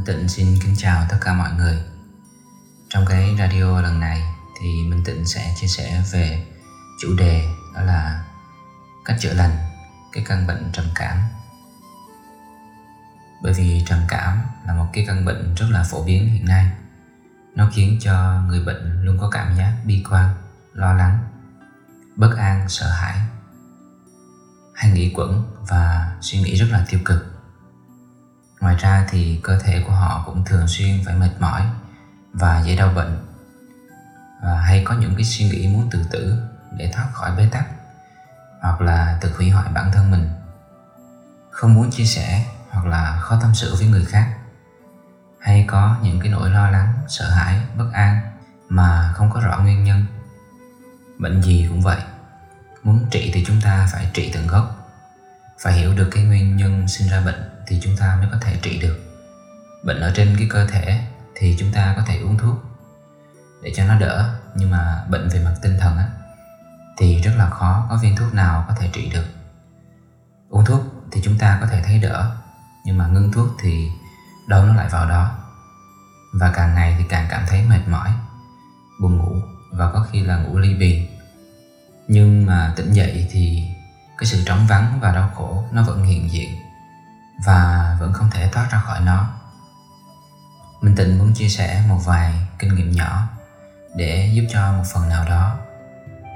Minh Tịnh xin kính chào tất cả mọi người. Trong cái radio lần này thì Minh Tịnh sẽ chia sẻ về chủ đề đó là cách chữa lành cái căn bệnh trầm cảm. Bởi vì trầm cảm là một cái căn bệnh rất là phổ biến hiện nay. Nó khiến cho người bệnh luôn có cảm giác bi quan, lo lắng, bất an, sợ hãi. Hay nghĩ quẩn và suy nghĩ rất là tiêu cực ngoài ra thì cơ thể của họ cũng thường xuyên phải mệt mỏi và dễ đau bệnh. Và hay có những cái suy nghĩ muốn tự tử để thoát khỏi bế tắc hoặc là tự hủy hoại bản thân mình. Không muốn chia sẻ hoặc là khó tâm sự với người khác. Hay có những cái nỗi lo lắng, sợ hãi, bất an mà không có rõ nguyên nhân. Bệnh gì cũng vậy, muốn trị thì chúng ta phải trị tận gốc, phải hiểu được cái nguyên nhân sinh ra bệnh thì chúng ta mới có thể trị được. Bệnh ở trên cái cơ thể thì chúng ta có thể uống thuốc để cho nó đỡ, nhưng mà bệnh về mặt tinh thần á, thì rất là khó có viên thuốc nào có thể trị được. Uống thuốc thì chúng ta có thể thấy đỡ, nhưng mà ngưng thuốc thì đâu nó lại vào đó. Và càng ngày thì càng cảm thấy mệt mỏi, buồn ngủ và có khi là ngủ ly bì. Nhưng mà tỉnh dậy thì cái sự trống vắng và đau khổ nó vẫn hiện diện và vẫn không thể thoát ra khỏi nó. Minh Tịnh muốn chia sẻ một vài kinh nghiệm nhỏ để giúp cho một phần nào đó,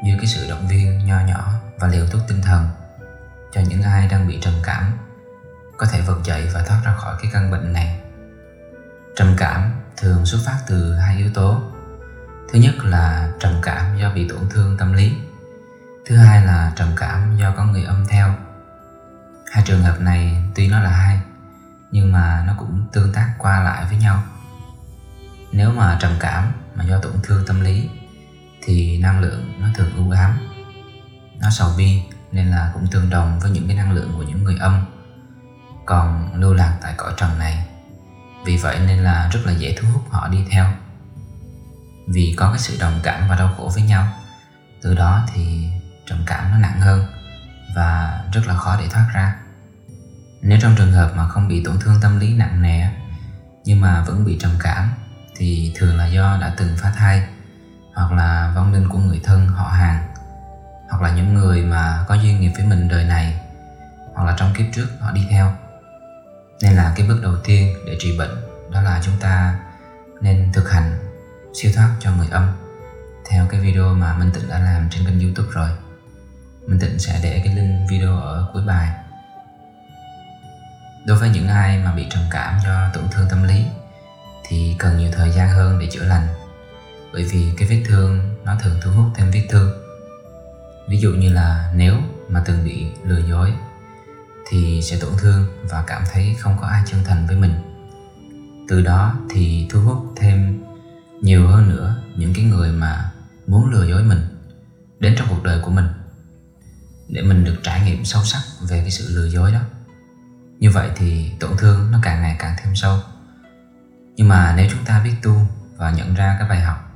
như cái sự động viên nho nhỏ và liều thuốc tinh thần cho những ai đang bị trầm cảm, có thể vực dậy và thoát ra khỏi cái căn bệnh này. Trầm cảm thường xuất phát từ hai yếu tố. Thứ nhất là trầm cảm do bị tổn thương tâm lý. Thứ hai là trầm cảm do có người âm theo hai trường hợp này tuy nó là hai, nhưng mà nó cũng tương tác qua lại với nhau. Nếu mà trầm cảm mà do tổn thương tâm lý, thì năng lượng nó thường u ám. Nó sầu bi nên là cũng tương đồng với những cái năng lượng của những người âm, còn lưu lạc tại cõi trần này. Vì vậy nên là rất là dễ thu hút họ đi theo. Vì có cái sự đồng cảm và đau khổ với nhau, từ đó thì trầm cảm nó nặng hơn và rất là khó để thoát ra nếu trong trường hợp mà không bị tổn thương tâm lý nặng nề nhưng mà vẫn bị trầm cảm, thì thường là do đã từng phá thai, hoặc là vong linh của người thân, họ hàng, hoặc là những người mà có duyên nghiệp với mình đời này, hoặc là trong kiếp trước họ đi theo. Nên là cái bước đầu tiên để trị bệnh, đó là chúng ta nên thực hành siêu thoát cho người âm, theo cái video mà Minh Tịnh đã làm trên kênh youtube rồi. Minh Tịnh sẽ để cái link video ở cuối bài. Đối với những ai mà bị trầm cảm do tổn thương tâm lý, thì cần nhiều thời gian hơn để chữa lành. Bởi vì cái vết thương, nó thường thu hút thêm vết thương. Ví dụ như là nếu mà từng bị lừa dối, thì sẽ tổn thương và cảm thấy không có ai chân thành với mình. Từ đó thì thu hút thêm nhiều hơn nữa những cái người mà muốn lừa dối mình đến trong cuộc đời của mình, để mình được trải nghiệm sâu sắc về cái sự lừa dối đó như vậy thì tổn thương nó càng ngày càng thêm sâu. Nhưng mà nếu chúng ta biết tu và nhận ra cái bài học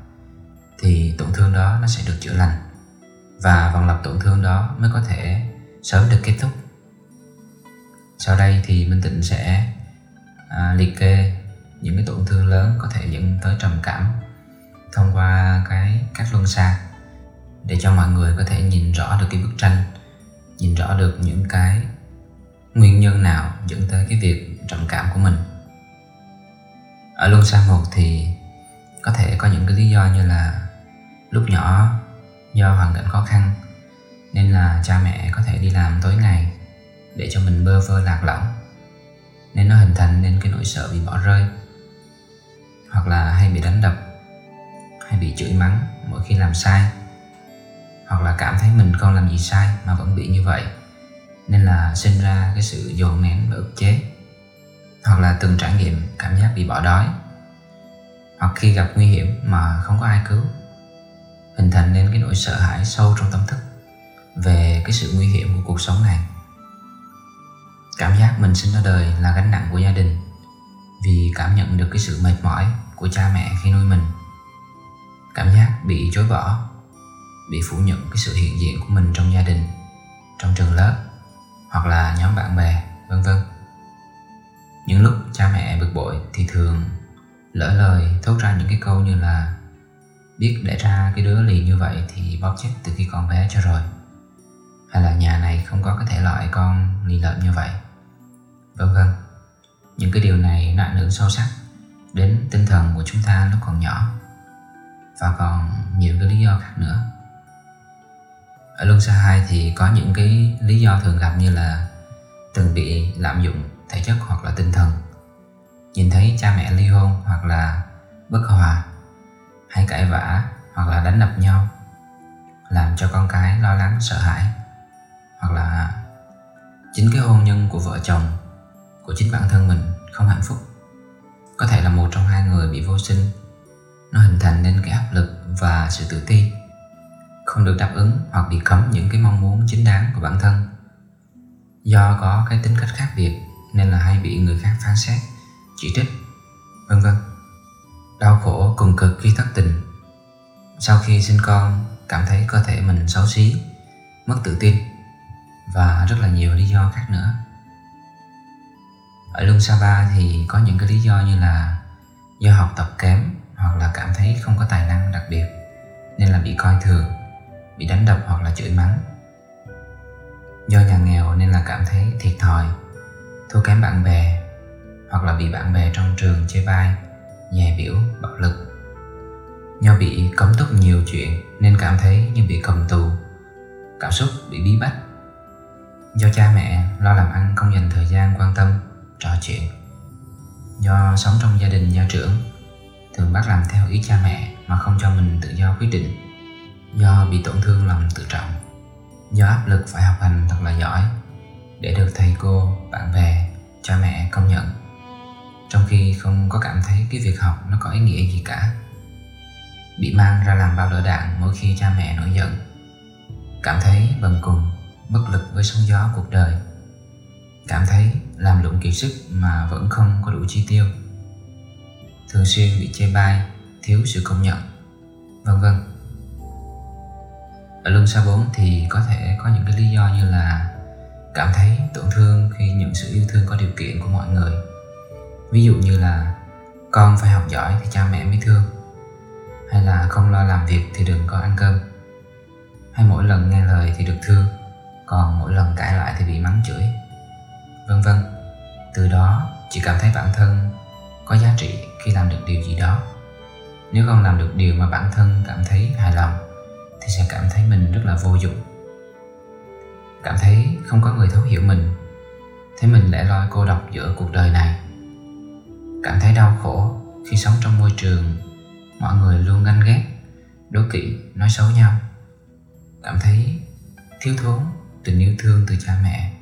thì tổn thương đó nó sẽ được chữa lành. Và vòng lặp tổn thương đó mới có thể sớm được kết thúc. Sau đây thì minh tịnh sẽ à, liệt kê những cái tổn thương lớn có thể dẫn tới trầm cảm thông qua cái các luân xa để cho mọi người có thể nhìn rõ được cái bức tranh nhìn rõ được những cái nguyên nhân nào dẫn tới cái việc trầm cảm của mình? Ở luân xa một thì có thể có những cái lý do như là lúc nhỏ do hoàn cảnh khó khăn nên là cha mẹ có thể đi làm tối ngày để cho mình bơ vơ lạc lõng, nên nó hình thành nên cái nỗi sợ bị bỏ rơi, hoặc là hay bị đánh đập, hay bị chửi mắng mỗi khi làm sai, hoặc là cảm thấy mình không làm gì sai mà vẫn bị như vậy nên là sinh ra cái sự dồn nén và ức chế, hoặc là từng trải nghiệm cảm giác bị bỏ đói, hoặc khi gặp nguy hiểm mà không có ai cứu, hình thành nên cái nỗi sợ hãi sâu trong tâm thức về cái sự nguy hiểm của cuộc sống này. Cảm giác mình sinh ra đời là gánh nặng của gia đình vì cảm nhận được cái sự mệt mỏi của cha mẹ khi nuôi mình. Cảm giác bị chối bỏ, bị phủ nhận cái sự hiện diện của mình trong gia đình, trong trường lớp hoặc là nhóm bạn bè, vân vân. Những lúc cha mẹ bực bội thì thường lỡ lời thốt ra những cái câu như là, biết để ra cái đứa lì như vậy thì bóp chết từ khi còn bé cho rồi. Hay là, nhà này không có cái thể loại con lì lợm như vậy. Vân vân. Những cái điều này nó ảnh hưởng sâu sắc đến tinh thần của chúng ta lúc còn nhỏ. Và còn nhiều cái lý do khác nữa ở luân xa 2 thì có những cái lý do thường gặp như là từng bị lạm dụng thể chất hoặc là tinh thần. Nhìn thấy cha mẹ ly hôn hoặc là bất hòa, hay cãi vã hoặc là đánh đập nhau, làm cho con cái lo lắng, sợ hãi. Hoặc là chính cái hôn nhân của vợ chồng, của chính bản thân mình không hạnh phúc. Có thể là một trong hai người bị vô sinh. Nó hình thành nên cái áp lực và sự tự ti không được đáp ứng hoặc bị cấm những cái mong muốn chính đáng của bản thân. Do có cái tính cách khác biệt nên là hay bị người khác phán xét chỉ trích vân vân. Đau khổ cùng cực khi thất tình. Sau khi sinh con cảm thấy cơ thể mình xấu xí mất tự tin và rất là nhiều lý do khác nữa. Ở Luân Sapa thì có những cái lý do như là do học tập kém hoặc là cảm thấy không có tài năng đặc biệt nên là bị coi thường, bị đánh đập hoặc là chửi mắng. Do nhà nghèo nên là cảm thấy thiệt thòi, thua kém bạn bè hoặc là bị bạn bè trong trường chê bai, nhè biểu, bạo lực. Do bị cấm túc nhiều chuyện nên cảm thấy như bị cầm tù, cảm xúc bị bí bách. Do cha mẹ lo làm ăn không dành thời gian quan tâm trò chuyện do sống trong gia đình gia trưởng thường bắt làm theo ý cha mẹ mà không cho mình tự do quyết định do bị tổn thương lòng tự trọng. Do áp lực phải học hành thật là giỏi để được thầy cô, bạn bè, cha mẹ công nhận. Trong khi không có cảm thấy cái việc học nó có ý nghĩa gì cả. Bị mang ra làm bao đỡ đạn mỗi khi cha mẹ nổi giận. Cảm thấy bần cùng, bất lực với sóng gió cuộc đời. Cảm thấy làm lụng kiệt sức mà vẫn không có đủ chi tiêu. Thường xuyên bị chê bai, thiếu sự công nhận, vân vân ở luân xa 4 thì có thể có những cái lý do như là cảm thấy tổn thương khi nhận sự yêu thương có điều kiện của mọi người. Ví dụ như là con phải học giỏi thì cha mẹ mới thương, hay là không lo làm việc thì đừng có ăn cơm. Hay mỗi lần nghe lời thì được thương, còn mỗi lần cãi lại thì bị mắng chửi, vân vân. Từ đó chị cảm thấy bản thân có giá trị khi làm được điều gì đó. Nếu không làm được điều mà bản thân cảm thấy hài lòng thì sẽ cảm thấy mình rất là vô dụng. Cảm thấy không có người thấu hiểu mình. Thấy mình lẻ loi cô độc giữa cuộc đời này. Cảm thấy đau khổ khi sống trong môi trường, mọi người luôn ganh ghét, đố kỵ, nói xấu nhau. Cảm thấy thiếu thốn tình yêu thương từ cha mẹ,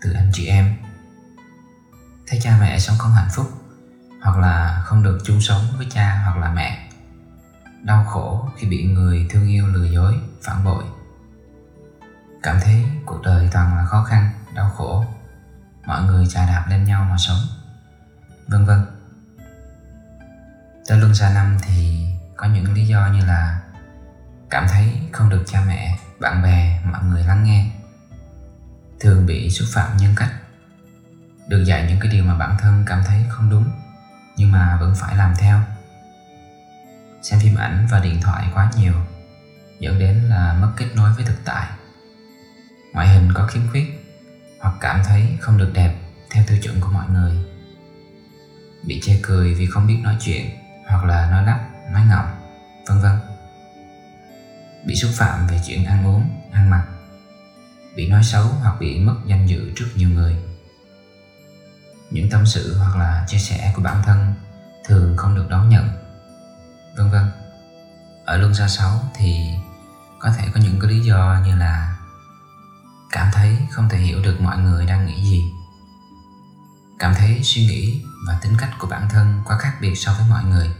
từ anh chị em. Thấy cha mẹ sống không hạnh phúc, hoặc là không được chung sống với cha hoặc là mẹ đau khổ khi bị người thương yêu lừa dối, phản bội. Cảm thấy cuộc đời toàn là khó khăn, đau khổ. Mọi người chà đạp lên nhau mà sống. Vân vân. Tới luân xa năm thì có những lý do như là cảm thấy không được cha mẹ, bạn bè, mọi người lắng nghe. Thường bị xúc phạm nhân cách. Được dạy những cái điều mà bản thân cảm thấy không đúng, nhưng mà vẫn phải làm theo xem phim ảnh và điện thoại quá nhiều, dẫn đến là mất kết nối với thực tại. Ngoại hình có khiếm khuyết hoặc cảm thấy không được đẹp theo tiêu chuẩn của mọi người. Bị chê cười vì không biết nói chuyện hoặc là nói lắp, nói ngọng, vân vân. Bị xúc phạm về chuyện ăn uống, ăn mặc. Bị nói xấu hoặc bị mất danh dự trước nhiều người. Những tâm sự hoặc là chia sẻ của bản thân thường không được đón nhận vân vân ở luân xa 6 thì có thể có những cái lý do như là cảm thấy không thể hiểu được mọi người đang nghĩ gì. Cảm thấy suy nghĩ và tính cách của bản thân quá khác biệt so với mọi người.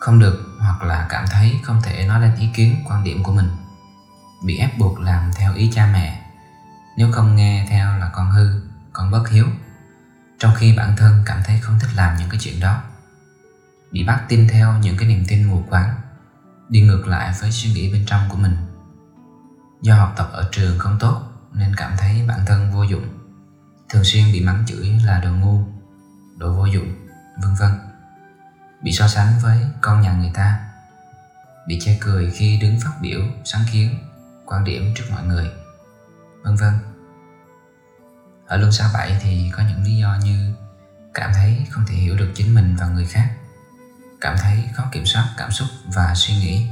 Không được hoặc là cảm thấy không thể nói lên ý kiến, quan điểm của mình. Bị ép buộc làm theo ý cha mẹ. Nếu không nghe theo là con hư, con bất hiếu. Trong khi bản thân cảm thấy không thích làm những cái chuyện đó bị bắt tin theo những cái niềm tin mù quáng đi ngược lại với suy nghĩ bên trong của mình do học tập ở trường không tốt nên cảm thấy bản thân vô dụng thường xuyên bị mắng chửi là đồ ngu đồ vô dụng, vân vân. Bị so sánh với con nhà người ta, bị chê cười khi đứng phát biểu sáng kiến, quan điểm trước mọi người, vân vân. Ở luân xa bảy thì có những lý do như cảm thấy không thể hiểu được chính mình và người khác, cảm thấy khó kiểm soát cảm xúc và suy nghĩ,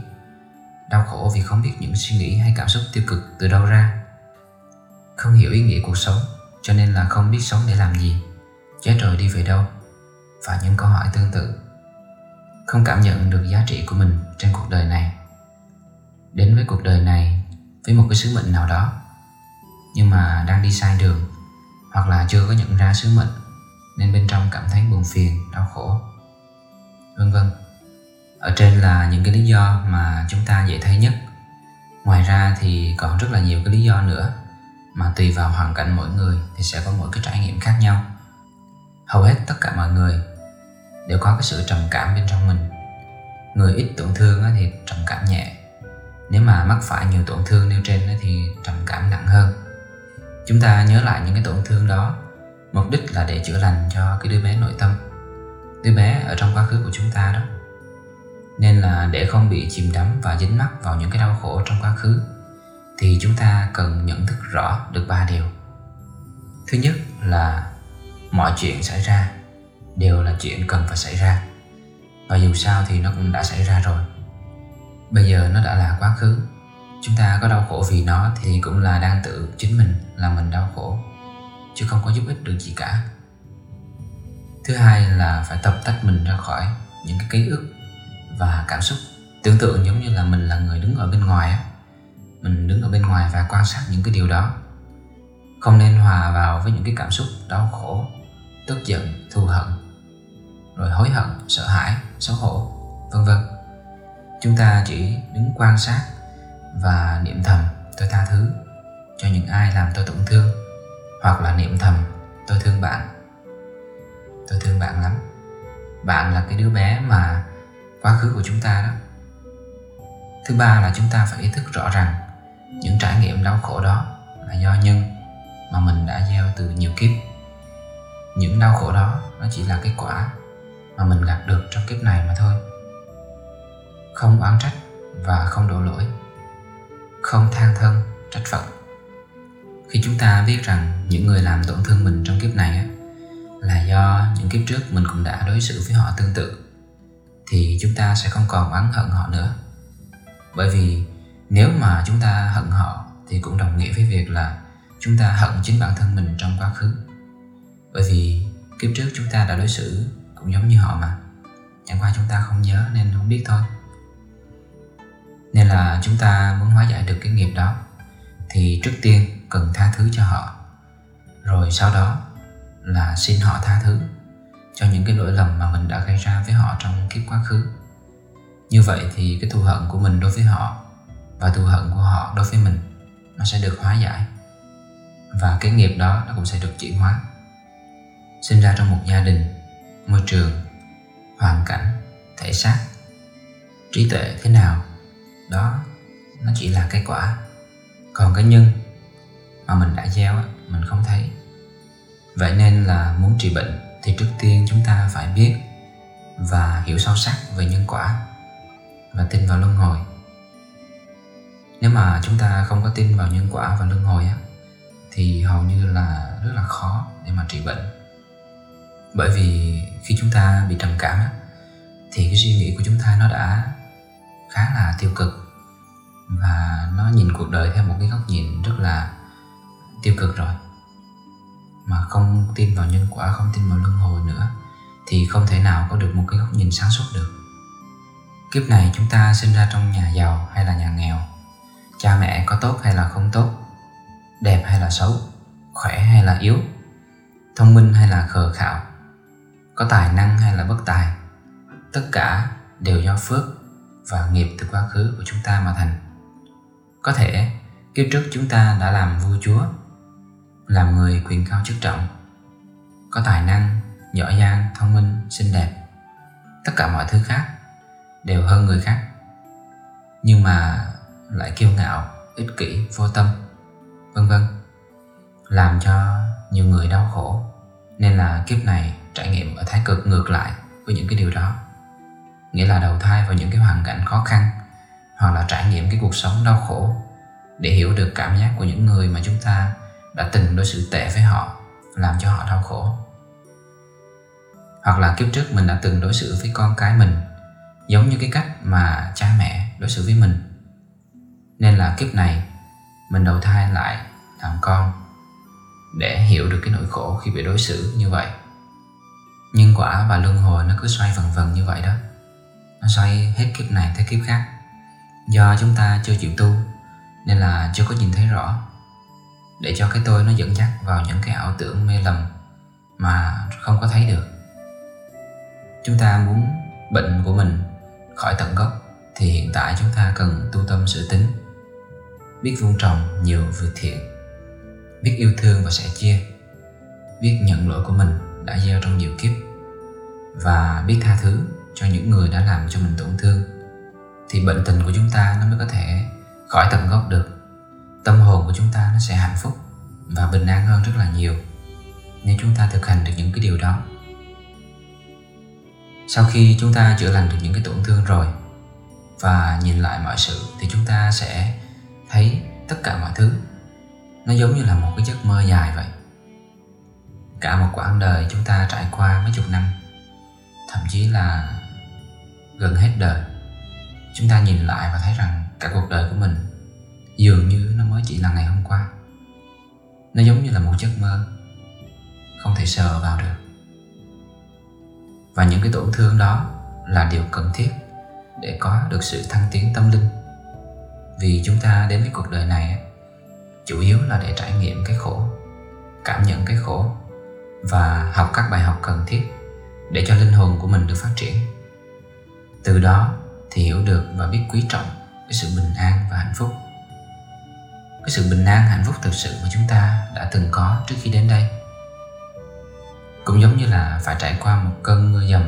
đau khổ vì không biết những suy nghĩ hay cảm xúc tiêu cực từ đâu ra, không hiểu ý nghĩa cuộc sống cho nên là không biết sống để làm gì. Chết rồi đi về đâu? Và những câu hỏi tương tự. Không cảm nhận được giá trị của mình trên cuộc đời này. Đến với cuộc đời này với một cái sứ mệnh nào đó nhưng mà đang đi sai đường hoặc là chưa có nhận ra sứ mệnh nên bên trong cảm thấy buồn phiền đau khổ vân vân. Ở trên là những cái lý do mà chúng ta dễ thấy nhất. Ngoài ra thì còn rất là nhiều cái lý do nữa, mà tùy vào hoàn cảnh mỗi người thì sẽ có mỗi cái trải nghiệm khác nhau. Hầu hết tất cả mọi người đều có cái sự trầm cảm bên trong mình. Người ít tổn thương thì trầm cảm nhẹ. Nếu mà mắc phải nhiều tổn thương nêu trên thì trầm cảm nặng hơn. Chúng ta nhớ lại những cái tổn thương đó. Mục đích là để chữa lành cho cái đứa bé nội tâm đứa bé ở trong quá khứ của chúng ta đó. Nên là để không bị chìm đắm và dính mắc vào những cái đau khổ trong quá khứ, thì chúng ta cần nhận thức rõ được ba điều. Thứ nhất là mọi chuyện xảy ra đều là chuyện cần phải xảy ra, và dù sao thì nó cũng đã xảy ra rồi. Bây giờ nó đã là quá khứ, chúng ta có đau khổ vì nó thì cũng là đang tự chính mình làm mình đau khổ, chứ không có giúp ích được gì cả thứ hai là phải tập tách mình ra khỏi những cái ký ức và cảm xúc. Tưởng tượng giống như là mình là người đứng ở bên ngoài á. Mình đứng ở bên ngoài và quan sát những cái điều đó. Không nên hòa vào với những cái cảm xúc đau khổ, tức giận, thù hận, rồi hối hận, sợ hãi, xấu hổ, vân vân. Chúng ta chỉ đứng quan sát và niệm thầm tôi tha thứ cho những ai làm tôi tổn thương, hoặc là niệm thầm tôi thương bạn tôi thương bạn lắm. Bạn là cái đứa bé mà quá khứ của chúng ta đó. Thứ ba là chúng ta phải ý thức rõ rằng những trải nghiệm đau khổ đó là do nhân mà mình đã gieo từ nhiều kiếp. Những đau khổ đó nó chỉ là cái quả mà mình gặt được trong kiếp này mà thôi. Không oán trách và không đổ lỗi. Không than thân, trách phận. Khi chúng ta biết rằng những người làm tổn thương mình trong kiếp này là do những kiếp trước mình cũng đã đối xử với họ tương tự, thì chúng ta sẽ không còn oán hận họ nữa. Bởi vì nếu mà chúng ta hận họ thì cũng đồng nghĩa với việc là chúng ta hận chính bản thân mình trong quá khứ. Bởi vì kiếp trước chúng ta đã đối xử cũng giống như họ mà, chẳng qua chúng ta không nhớ nên không biết thôi. Nên là chúng ta muốn hóa giải được cái nghiệp đó, thì trước tiên cần tha thứ cho họ, rồi sau đó là xin họ tha thứ cho những cái lỗi lầm mà mình đã gây ra với họ trong kiếp quá khứ. Như vậy thì cái thù hận của mình đối với họ và thù hận của họ đối với mình, nó sẽ được hóa giải. Và cái nghiệp đó nó cũng sẽ được chuyển hóa. Sinh ra trong một gia đình, môi trường, hoàn cảnh, thể xác, trí tuệ thế nào, đó nó chỉ là cái quả. Còn cái nhân mà mình đã gieo mình không thấy vậy nên là muốn trị bệnh thì trước tiên chúng ta phải biết và hiểu sâu sắc về nhân quả và tin vào luân hồi. Nếu mà chúng ta không có tin vào nhân quả và luân hồi á, thì hầu như là rất là khó để mà trị bệnh. Bởi vì khi chúng ta bị trầm cảm á, thì cái suy nghĩ của chúng ta nó đã khá là tiêu cực và nó nhìn cuộc đời theo một cái góc nhìn rất là tiêu cực rồi mà không tin vào nhân quả, không tin vào luân hồi nữa, thì không thể nào có được một cái góc nhìn sáng suốt được. Kiếp này chúng ta sinh ra trong nhà giàu hay là nhà nghèo? Cha mẹ có tốt hay là không tốt? Đẹp hay là xấu? Khỏe hay là yếu? Thông minh hay là khờ khạo? Có tài năng hay là bất tài? Tất cả đều do phước và nghiệp từ quá khứ của chúng ta mà thành. Có thể, kiếp trước chúng ta đã làm vua chúa làm người quyền cao chức trọng. Có tài năng, giỏi giang, thông minh, xinh đẹp. Tất cả mọi thứ khác đều hơn người khác. Nhưng mà lại kiêu ngạo, ích kỷ, vô tâm, vân vân. Làm cho nhiều người đau khổ. Nên là kiếp này trải nghiệm ở thái cực ngược lại với những cái điều đó. Nghĩa là đầu thai vào những cái hoàn cảnh khó khăn, hoặc là trải nghiệm cái cuộc sống đau khổ để hiểu được cảm giác của những người mà chúng ta đã từng đối xử tệ với họ, làm cho họ đau khổ. Hoặc là kiếp trước mình đã từng đối xử với con cái mình giống như cái cách mà cha mẹ đối xử với mình. Nên là kiếp này, mình đầu thai lại làm con để hiểu được cái nỗi khổ khi bị đối xử như vậy. Nhưng quả và luân hồi nó cứ xoay vần vần như vậy đó. Nó xoay hết kiếp này tới kiếp khác. Do chúng ta chưa chịu tu, nên là chưa có nhìn thấy rõ để cho cái tôi nó dẫn dắt vào những cái ảo tưởng mê lầm mà không có thấy được. Chúng ta muốn bệnh của mình khỏi tận gốc thì hiện tại chúng ta cần tu tâm sự tính, biết vun trồng nhiều việc thiện, biết yêu thương và sẻ chia, biết nhận lỗi của mình đã gieo trong nhiều kiếp và biết tha thứ cho những người đã làm cho mình tổn thương thì bệnh tình của chúng ta nó mới có thể khỏi tận gốc được tâm hồn của chúng ta nó sẽ hạnh phúc và bình an hơn rất là nhiều nếu chúng ta thực hành được những cái điều đó. Sau khi chúng ta chữa lành được những cái tổn thương rồi và nhìn lại mọi sự thì chúng ta sẽ thấy tất cả mọi thứ nó giống như là một cái giấc mơ dài vậy. Cả một quãng đời chúng ta trải qua mấy chục năm, thậm chí là gần hết đời, chúng ta nhìn lại và thấy rằng cả cuộc đời của mình dường như nó mới chỉ là ngày hôm qua. Nó giống như là một giấc mơ, không thể sờ vào được. Và những cái tổn thương đó là điều cần thiết để có được sự thăng tiến tâm linh. Vì chúng ta đến với cuộc đời này, chủ yếu là để trải nghiệm cái khổ, cảm nhận cái khổ và học các bài học cần thiết để cho linh hồn của mình được phát triển. Từ đó thì hiểu được và biết quý trọng cái sự bình an và hạnh phúc cái sự bình an hạnh phúc thực sự mà chúng ta đã từng có trước khi đến đây. Cũng giống như là phải trải qua một cơn mưa dầm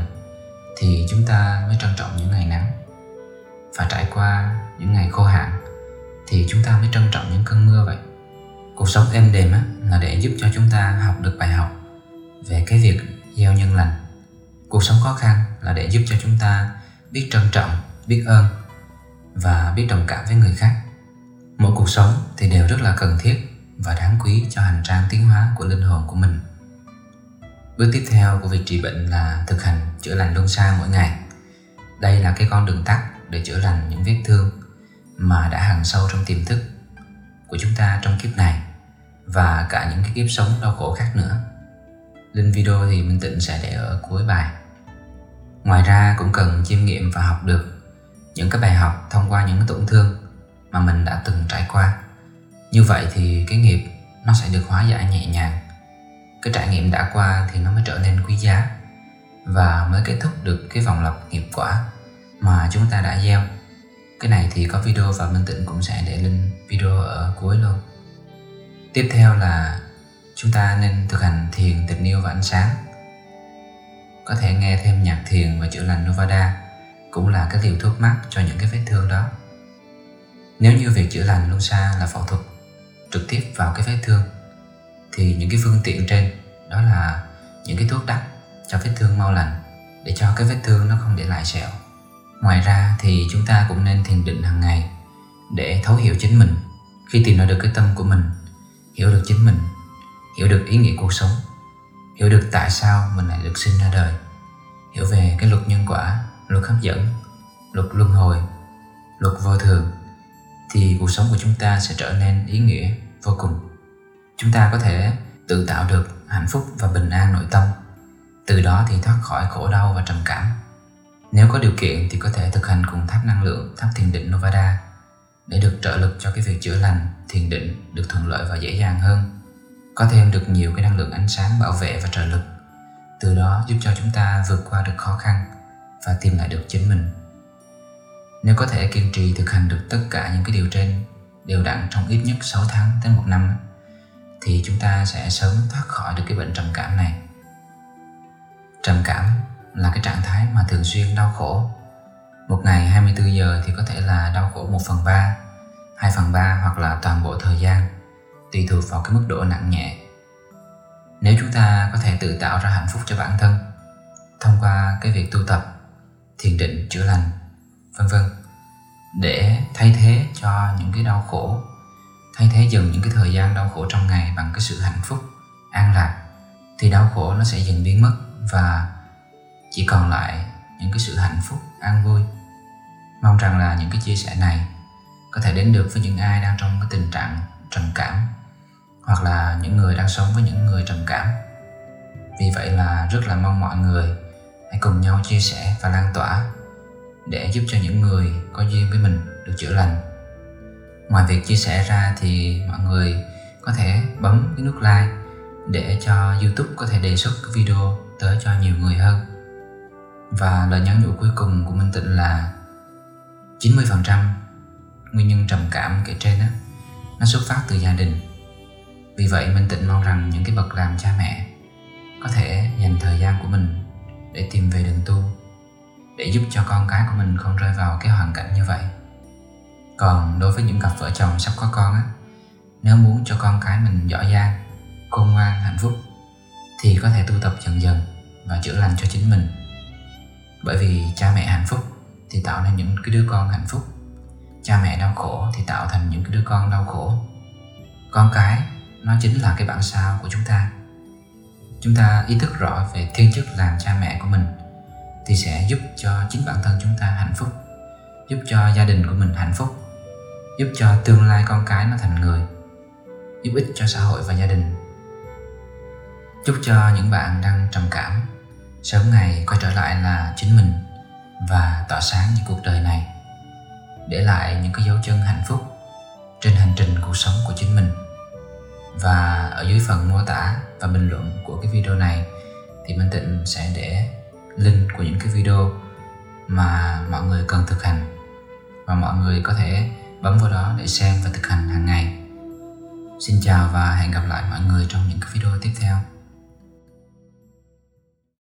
thì chúng ta mới trân trọng những ngày nắng. Phải trải qua những ngày khô hạn thì chúng ta mới trân trọng những cơn mưa vậy. Cuộc sống êm đềm á, là để giúp cho chúng ta học được bài học về cái việc gieo nhân lành. Cuộc sống khó khăn là để giúp cho chúng ta biết trân trọng biết ơn và biết đồng cảm với người khác mỗi cuộc sống thì đều rất là cần thiết và đáng quý cho hành trang tiến hóa của linh hồn của mình. Bước tiếp theo của việc trị bệnh là thực hành chữa lành luân xa mỗi ngày. Đây là cái con đường tắt để chữa lành những vết thương mà đã hằn sâu trong tiềm thức của chúng ta trong kiếp này và cả những cái kiếp sống đau khổ khác nữa. Link video thì Minh Tịnh sẽ để ở cuối bài. Ngoài ra cũng cần chiêm nghiệm và học được những cái bài học thông qua những tổn thương mà mình đã từng trải qua. Như vậy thì cái nghiệp nó sẽ được hóa giải nhẹ nhàng. Cái trải nghiệm đã qua thì nó mới trở nên quý giá và mới kết thúc được cái vòng lặp nghiệp quả mà chúng ta đã gieo. Cái này thì có video và Minh Tịnh cũng sẽ để link video ở cuối luôn. Tiếp theo là chúng ta nên thực hành thiền tình yêu và ánh sáng. Có thể nghe thêm nhạc thiền và chữa lành Novada cũng là cái liều thuốc mắt cho những cái vết thương đó nếu như việc chữa lành Lusa là phẫu thuật trực tiếp vào cái vết thương, thì những cái phương tiện trên, đó là những cái thuốc đắp cho vết thương mau lành để cho cái vết thương nó không để lại sẹo. Ngoài ra thì chúng ta cũng nên thiền định hàng ngày để thấu hiểu chính mình. Khi tìm ra được cái tâm của mình, hiểu được chính mình, hiểu được ý nghĩa cuộc sống, hiểu được tại sao mình lại được sinh ra đời, hiểu về cái luật nhân quả, luật hấp dẫn, luật luân hồi, luật vô thường thì cuộc sống của chúng ta sẽ trở nên ý nghĩa vô cùng. Chúng ta có thể tự tạo được hạnh phúc và bình an nội tâm. Từ đó thì thoát khỏi khổ đau và trầm cảm. Nếu có điều kiện thì có thể thực hành cùng tháp năng lượng, tháp thiền định Novada để được trợ lực cho cái việc chữa lành, thiền định được thuận lợi và dễ dàng hơn. Có thêm được nhiều cái năng lượng ánh sáng bảo vệ và trợ lực. Từ đó giúp cho chúng ta vượt qua được khó khăn và tìm lại được chính mình nếu có thể kiên trì thực hành được tất cả những cái điều trên, đều đặn trong ít nhất 6 tháng tới một năm thì chúng ta sẽ sớm thoát khỏi được cái bệnh trầm cảm này. Trầm cảm là cái trạng thái mà thường xuyên đau khổ. Một ngày 24 giờ thì có thể là đau khổ 1 phần 3 2 phần 3 hoặc là toàn bộ thời gian, tùy thuộc vào cái mức độ nặng nhẹ. Nếu chúng ta có thể tự tạo ra hạnh phúc cho bản thân thông qua cái việc tu tập, thiền định, chữa lành vân vân. Để thay thế cho những cái đau khổ, thay thế dần những cái thời gian đau khổ trong ngày bằng cái sự hạnh phúc, an lạc, thì đau khổ nó sẽ dần biến mất và chỉ còn lại những cái sự hạnh phúc, an vui. Mong rằng là những cái chia sẻ này có thể đến được với những ai đang trong cái tình trạng trầm cảm, hoặc là những người đang sống với những người trầm cảm. Vì vậy là rất là mong mọi người hãy cùng nhau chia sẻ và lan tỏa để giúp cho những người có duyên với mình được chữa lành. Ngoài việc chia sẻ ra thì mọi người có thể bấm cái nút like để cho youtube có thể đề xuất cái video tới cho nhiều người hơn. Và lời nhắn nhủ cuối cùng của Minh Tịnh là 90% nguyên nhân trầm cảm kể trên á, nó xuất phát từ gia đình. Vì vậy, Minh Tịnh mong rằng những cái bậc làm cha mẹ có thể dành thời gian của mình để tìm về đường tu để giúp cho con cái của mình không rơi vào cái hoàn cảnh như vậy. Còn đối với những cặp vợ chồng sắp có con á, nếu muốn cho con cái mình giỏi giang, khôn ngoan, hạnh phúc, thì có thể tu tập dần dần và chữa lành cho chính mình. Bởi vì cha mẹ hạnh phúc thì tạo nên những cái đứa con hạnh phúc. Cha mẹ đau khổ thì tạo thành những cái đứa con đau khổ. Con cái, nó chính là cái bản sao của chúng ta. Chúng ta ý thức rõ về thiên chức làm cha mẹ của mình thì sẽ giúp cho chính bản thân chúng ta hạnh phúc, giúp cho gia đình của mình hạnh phúc, giúp cho tương lai con cái nó thành người, giúp ích cho xã hội và gia đình. Chúc cho những bạn đang trầm cảm, sớm ngày quay trở lại là chính mình và tỏa sáng những cuộc đời này. Để lại những cái dấu chân hạnh phúc trên hành trình cuộc sống của chính mình. Và ở dưới phần mô tả và bình luận của cái video này thì Minh Tịnh sẽ để link của những cái video mà mọi người cần thực hành và mọi người có thể bấm vào đó để xem và thực hành hàng ngày. Xin chào và hẹn gặp lại mọi người trong những cái video tiếp theo.